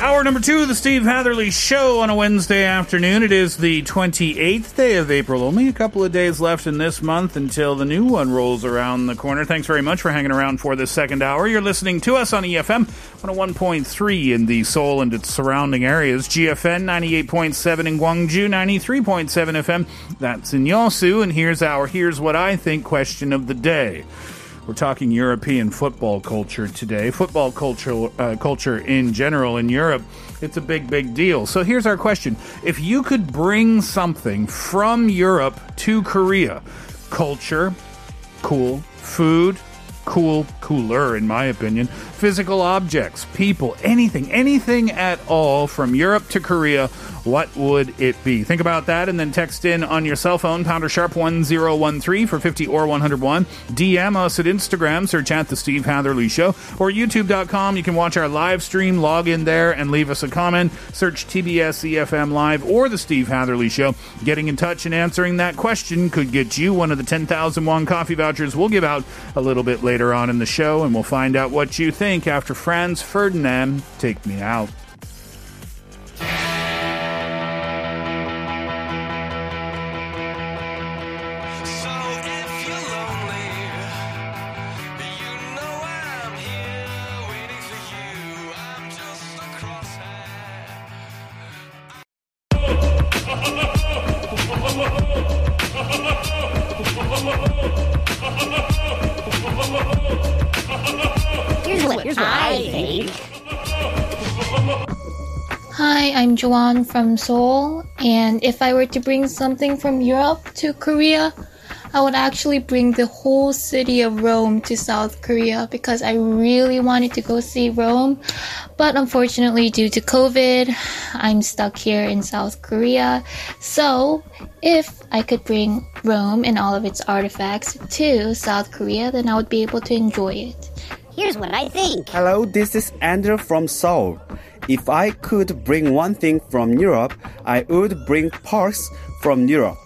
Hour number two of the Steve Hatherley Show on a Wednesday afternoon. It is the 28th day of April. Only a couple of days left in this month until the new one rolls around the corner. Thanks very much for hanging around for this second hour. You're listening to us on EFM 101.3 in the Seoul and its surrounding areas. GFN 98.7 in Gwangju, 93.7 FM. That's in Yosu. And here's our Here's What I Think question of the day. We're talking European football culture today. Football culture, uh, culture in general in Europe, it's a big, big deal. So here's our question: If you could bring something from Europe to Korea, culture, cool, food, cool, cooler, in my opinion, physical objects, people, anything, anything at all from Europe to Korea, what would it be? Think about that and then text in on your cell phone, pounder sharp 1013 for 50 or 101. DM us at Instagram, search at The Steve Hatherley Show, or youtube.com. You can watch our live stream, log in there and leave us a comment. Search TBS EFM Live or The Steve Hatherley Show. Getting in touch and answering that question could get you one of the 10,000 won coffee vouchers we'll give out a little bit later on in the show, and we'll find out what you think after Franz Ferdinand Take Me Out. Here's what, here's what I think. Hi, I'm Joanne from Seoul, and if I were to bring something from Europe to Korea, I would actually bring the whole city of Rome to South Korea because I really wanted to go see Rome. But unfortunately, due to COVID, I'm stuck here in South Korea. So, if I could bring Rome and all of its artifacts to South Korea, then I would be able to enjoy it. Here's what I think. Hello, this is Andrew from Seoul. If I could bring one thing from Europe, I would bring parks from Europe.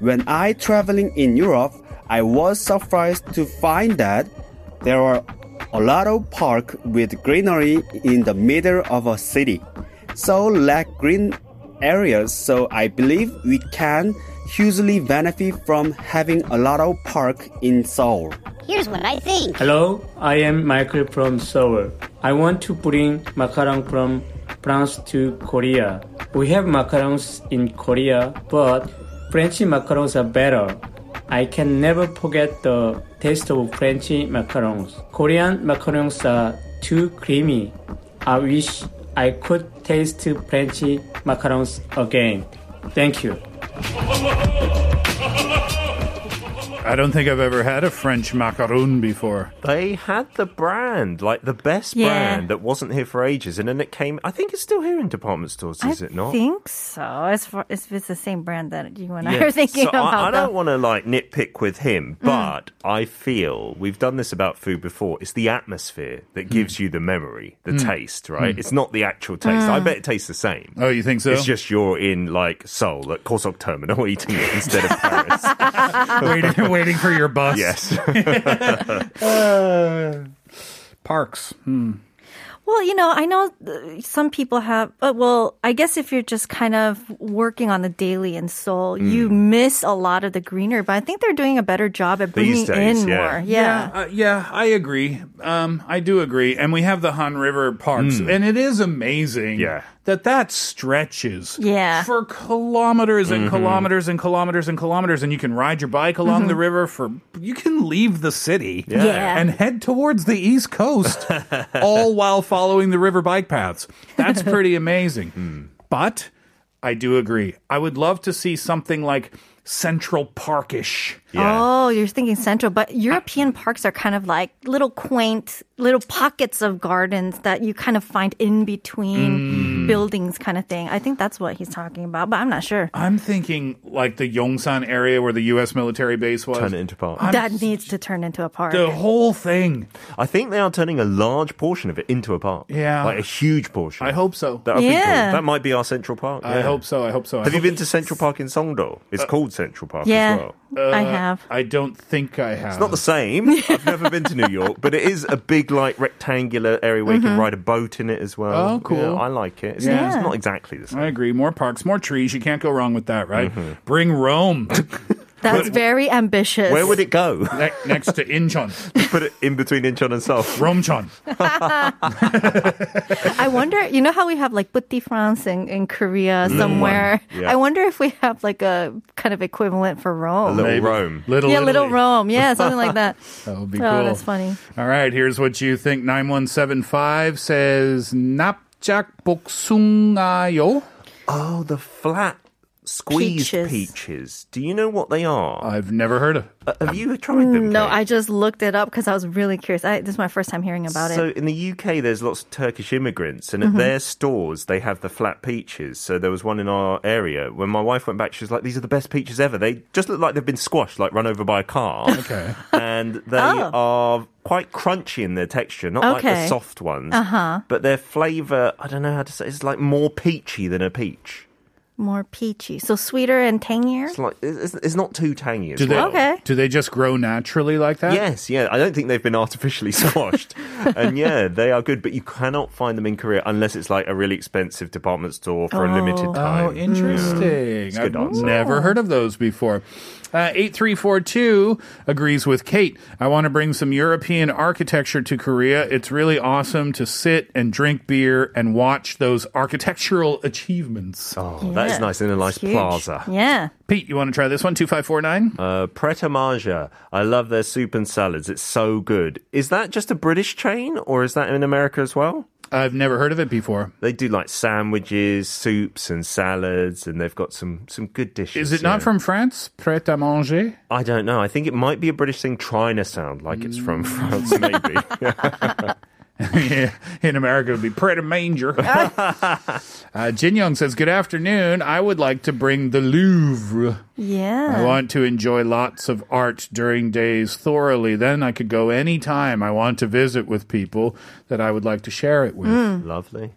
When I traveling in Europe, I was surprised to find that there are a lot of park with greenery in the middle of a city. So lack green areas, so I believe we can hugely benefit from having a lot of park in Seoul. Here's what I think. Hello, I am Michael from Seoul. I want to bring macaron from France to Korea. We have macarons in Korea, but French macarons are better. I can never forget the taste of French macarons. Korean macarons are too creamy. I wish I could taste French macarons again. Thank you. I don't think I've ever had a French macaron before. They had the brand, like the best Yeah. brand that wasn't here for ages, and then it came. I think it's still here in department stores, is I it not? I think so. As far as it's the same brand that you and I Yeah. are thinking so about. I, I don't want to like nitpick with him, Mm. but I feel we've done this about food before. It's the atmosphere that gives you the memory, the Mm. taste, right? Mm. It's not the actual taste. I Mm. bet it tastes the same. Oh, you think so? It's just you're in like Seoul at Kosok Terminal eating it instead of Paris. waiting, waiting for your bus. Yes. Uh, parks. Hmm. Well, you know, I know some people have. Uh, well, I guess if you're just kind of working on the daily in Seoul, you miss a lot of the greenery. But I think they're doing a better job at bringing days, in yeah. more. Yeah. uh, yeah, I agree. Um, I do agree, and we have the Han River parks, Mm. and it is amazing. Yeah. That that stretches Yeah. for kilometers and Mhm. kilometers and kilometers and kilometers and you can ride your bike along the Mhm. river for you can leave the city Yeah. Yeah. and head towards the east coast all while following the river bike paths that's pretty amazing but i do agree i would love to see something like central parkish Oh, you're thinking central, but European parks are kind of like little quaint, little pockets of gardens that you kind of find in between Mm. buildings, kind of thing. I think that's what he's talking about, but I'm not sure. i'm thinking like the yongsan area where the us military base was Turn it into park. that needs to turn into a park. the whole thing I think they are turning a large portion of it into a park. Yeah. Like a huge portion. i hope so That would Yeah. cool. That might be our Central Park. I yeah. hope so. I hope so. I Have you been to Central Park in Songdo? It's called Central Park Yeah, as well. I Uh, have. I don't think I have. It's not the same. I've never been to New York, but it is a big, like, rectangular area where you can Mhm. ride a boat in it as well. Oh, cool. Yeah, I like it. It's, Yeah. it's not exactly the same. I agree. More parks, more trees. You can't go wrong with that, right? Mm-hmm. Bring Rome That's very ambitious. Where would it go? Ne- next to Incheon, Put it in between Incheon and Seoul. Romcheon. I wonder, you know how we have like Petite France in, in Korea somewhere? Yeah. I wonder if we have like a kind of equivalent for Rome. Little Maybe. Rome. Little yeah, Little Rome. Yeah, something like that. That would be oh, cool. That's funny. All right, here's what you think. 9175 says, 납작 복숭아요? Oh, the flat squeezed Peaches. peaches. Do you know what they are? I've never heard of. Uh, have you tried them? No, Kate? I just looked it up because I was really curious. I, this is my first time hearing about so it. So in the UK, there's lots of Turkish immigrants, and Mhm. at their stores they have the flat peaches. So there was one in our area. When my wife went back, she was like, "These are the best peaches ever. They just look like they've been squashed, like run over by a car." Okay. and they Oh. are quite crunchy in their texture, not like the soft ones. Uh-huh. But their flavour, I don't know how to say. It's like more peachy than a peach. More peachy. So sweeter and tangier? It's like it's, it's not too tangy as Do they. Okay. Do they just grow naturally like that? Yes, yeah. I don't think they've been artificially squashed. and yeah, they are good, but you cannot find them in Korea unless it's like a really expensive department store for a limited Oh. time. Oh, interesting. It's a good I've never heard of those before. Uh, 8342 agrees with Kate. I want to bring some European architecture to Korea. It's really awesome to sit and drink beer and watch those architectural achievements. Oh, that is nice in a nice Huge. plaza. Yeah. Pete, you want to try this one? 2549? Uh, Pret a Manger. I love their soup and salads. It's so good. Is that just a British chain or is that in America as well? I've never heard of it before. They do like sandwiches, soups, and salads, and they've got some some good dishes. Is it not yeah. from France? Prêt à manger? I don't know. I think it might be a British thing trying to sound like it's from France, maybe. Yeah, in America, it would be Pret a manger. uh, Jin Young says, Good afternoon. I would like to bring the Louvre. Yeah. I want to enjoy lots of art during days thoroughly. Then I could go anytime I want to visit with people that I would like to share it with. Mm. Lovely.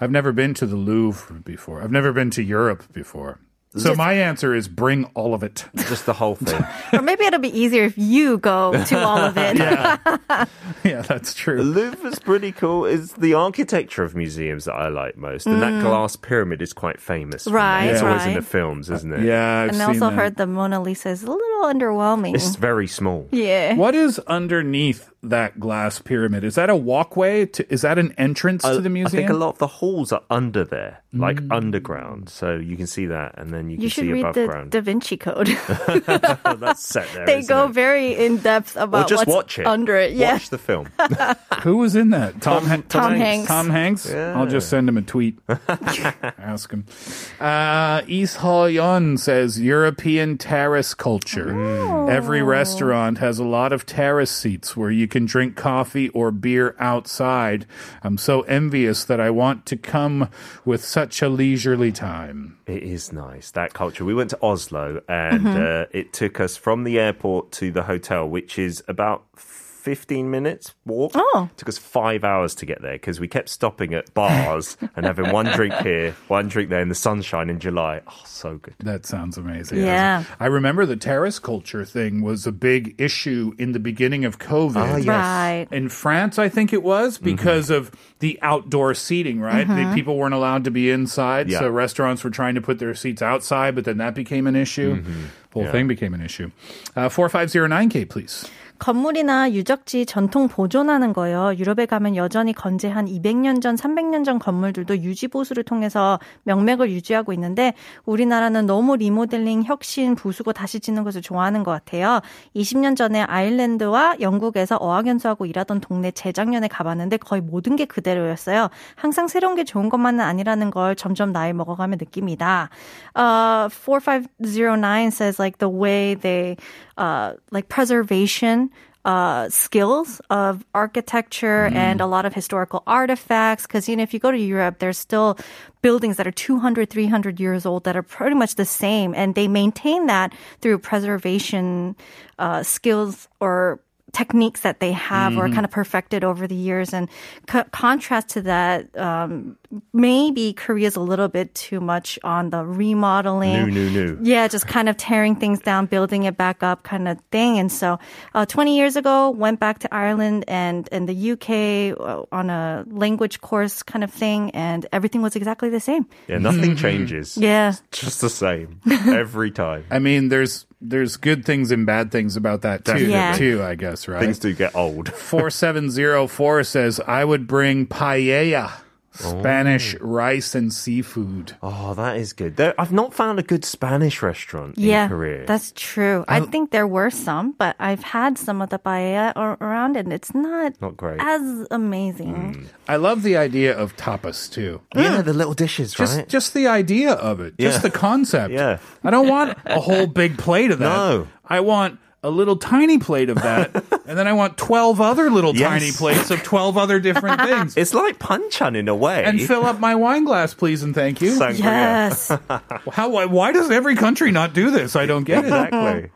I've never been to the Louvre before. I've never been to Europe before. So my answer is bring all of it. Just the whole thing. or maybe it'll be easier if you go to all of it. yeah. yeah, that's The true. Louvre's pretty cool. It's the architecture of museums that I like most, and that glass pyramid is quite famous. Mm. Right, there. It's always in the films, isn't it? Yeah, I've and I also that. heard the Mona Lisa is a little underwhelming. It's very small. yeah. What is underneath that glass pyramid? Is that a walkway? To, is that an entrance I, to the museum? I think a lot of the halls are under there, like underground, so you can see that, and then you can You should see read above the ground. Da Vinci Code. That's set there. they isn't go it? very in depth Or about just what's watch it. under it. Yeah. Watch the film. Who was in that? Tom, Han- Tom Hanks. Tom Hanks. Yeah. I'll just send him a tweet. Ask him. Uh, Hall Yeon says European terrace culture. Every restaurant has a lot of terrace seats where you can drink coffee or beer outside. I'm so envious that I want to come with such a leisurely time. It is nice that culture. We went to Oslo, and uh, it took us from the airport to the hotel, which is about. 15 minutes walk. Oh. Took us five hours to get there because we kept stopping at bars and having one drink here, one drink there in the sunshine in July. Oh, so good. That sounds amazing. Yeah. I remember the terrace culture thing was a big issue in the beginning of COVID. Ah, yes. Right. In France, I think it was because of the outdoor seating, right? The people weren't allowed to be inside, Yeah. so restaurants were trying to put their seats outside, but then that became an issue. Whole Yeah. thing became an issue. Uh, 4509K, please. 건물이나 유적지 전통 보존하는 거요. 유럽에 가면 여전히 건재 한 200년 전, 300년 전 건물들도 유지 보수를 통해서 명맥을 유지하고 있는데 우리나라는 너무 리모델링, 혁신, 부수고 다시 짓는 것을 좋아하는 것 같아요. 20년 전에 아일랜드와 영국에서 어학연수하고 일하던 동네 재작년에 가봤는데 거의 모든 게 그대로였어요. 항상 새로운 게 좋은 것만은 아니라는 걸 점점 나이 먹어가며 느낍니다. Uh, 4509 says like the way they uh, like preservation uh, skills of architecture and a lot of historical artifacts. Because, you know, if you go to Europe, there's still buildings that are 200, 300 years old that are pretty much the same. And they maintain that through preservation uh, skills or techniques that they have or Mhm. kind of perfected over the years. And co- contrast to that, um, maybe Korea's a little bit too much on the remodeling. New, new, new. Yeah, just kind of tearing things down, building it back up kind of thing. And so, uh, 20 years ago, went back to Ireland and, and the UK uh, on a language course kind of thing, and everything was exactly the same. Yeah, nothing changes. Yeah. It's just the same every time. I mean, there's there's good things and bad things about that too. Yeah. Too, I guess, right? Things do get old. Four seven zero four says I would bring paella, Spanish rice and seafood. Oh, that is good. There, I've not found a good Spanish restaurant Yeah, in Korea. that's true. I, oh. think there were some, but I've had some of the paella around, and it's not not great. as amazing. Mm. I love the idea of tapas too. Yeah, mm. the little dishes, Just right? just the idea of it, just Yeah. the concept. Yeah. I don't want a whole big plate of that. No. I want a little tiny plate of that, and then I want twelve other little Yes. tiny plates of twelve other different things. It's like panchan in a way. and fill up my wine glass, please and thank you. Sangria. Yes. How? Why, why does every country not do this? I don't get it. Exactly.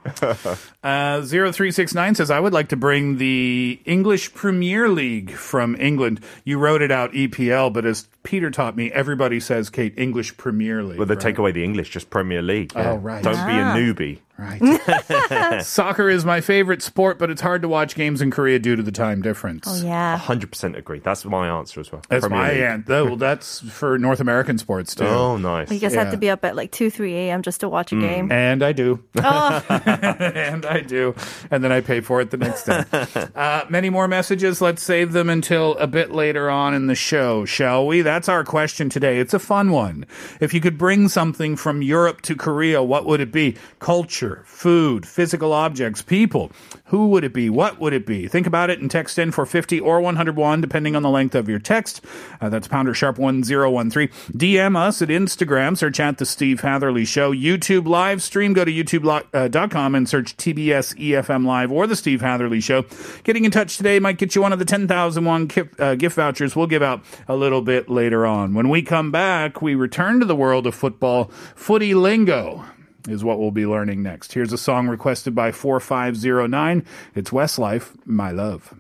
Uh, 0369 says, I would like to bring the English Premier League from England. You wrote it out EPL, but as Peter taught me, everybody says, Kate, English Premier League. well, they right? take away the English, just Premier League. yeah. Oh, right. Don't be a Ah. newbie. Right. Soccer is my favorite sport, but it's hard to watch games in Korea due to the time difference. Oh yeah. 100% agree. That's my answer as well. That's Premier my League. aunt. Well, that's for North American sports too. Oh, nice. You guys Yeah. have to be up at like two, three a.m. just to watch a game. And I do. Oh. and I do. And then I pay for it the next day. Uh, many more messages. Let's save them until a bit later on in the show, shall we? That's our question today. It's a fun one. If you could bring something from Europe to Korea, what would it be? Culture, food, physical objects, people. Who would it be? What would it be? Think about it and text in for 50 or 101, depending on the length of your text. Uh, that's pounder sharp 1013. DM us at Instagram. Search at The Steve Hatherley Show. YouTube live stream. Go to youtube.com and search TBS EFM Live or The Steve Hatherley Show. Getting in touch today might get you one of the 10,001 gift, uh, gift vouchers we'll give out a little bit later on. When we come back, we return to the world of football. Footy lingo is what we'll be learning next. Here's a song requested by 4509. It's Westlife, My Love.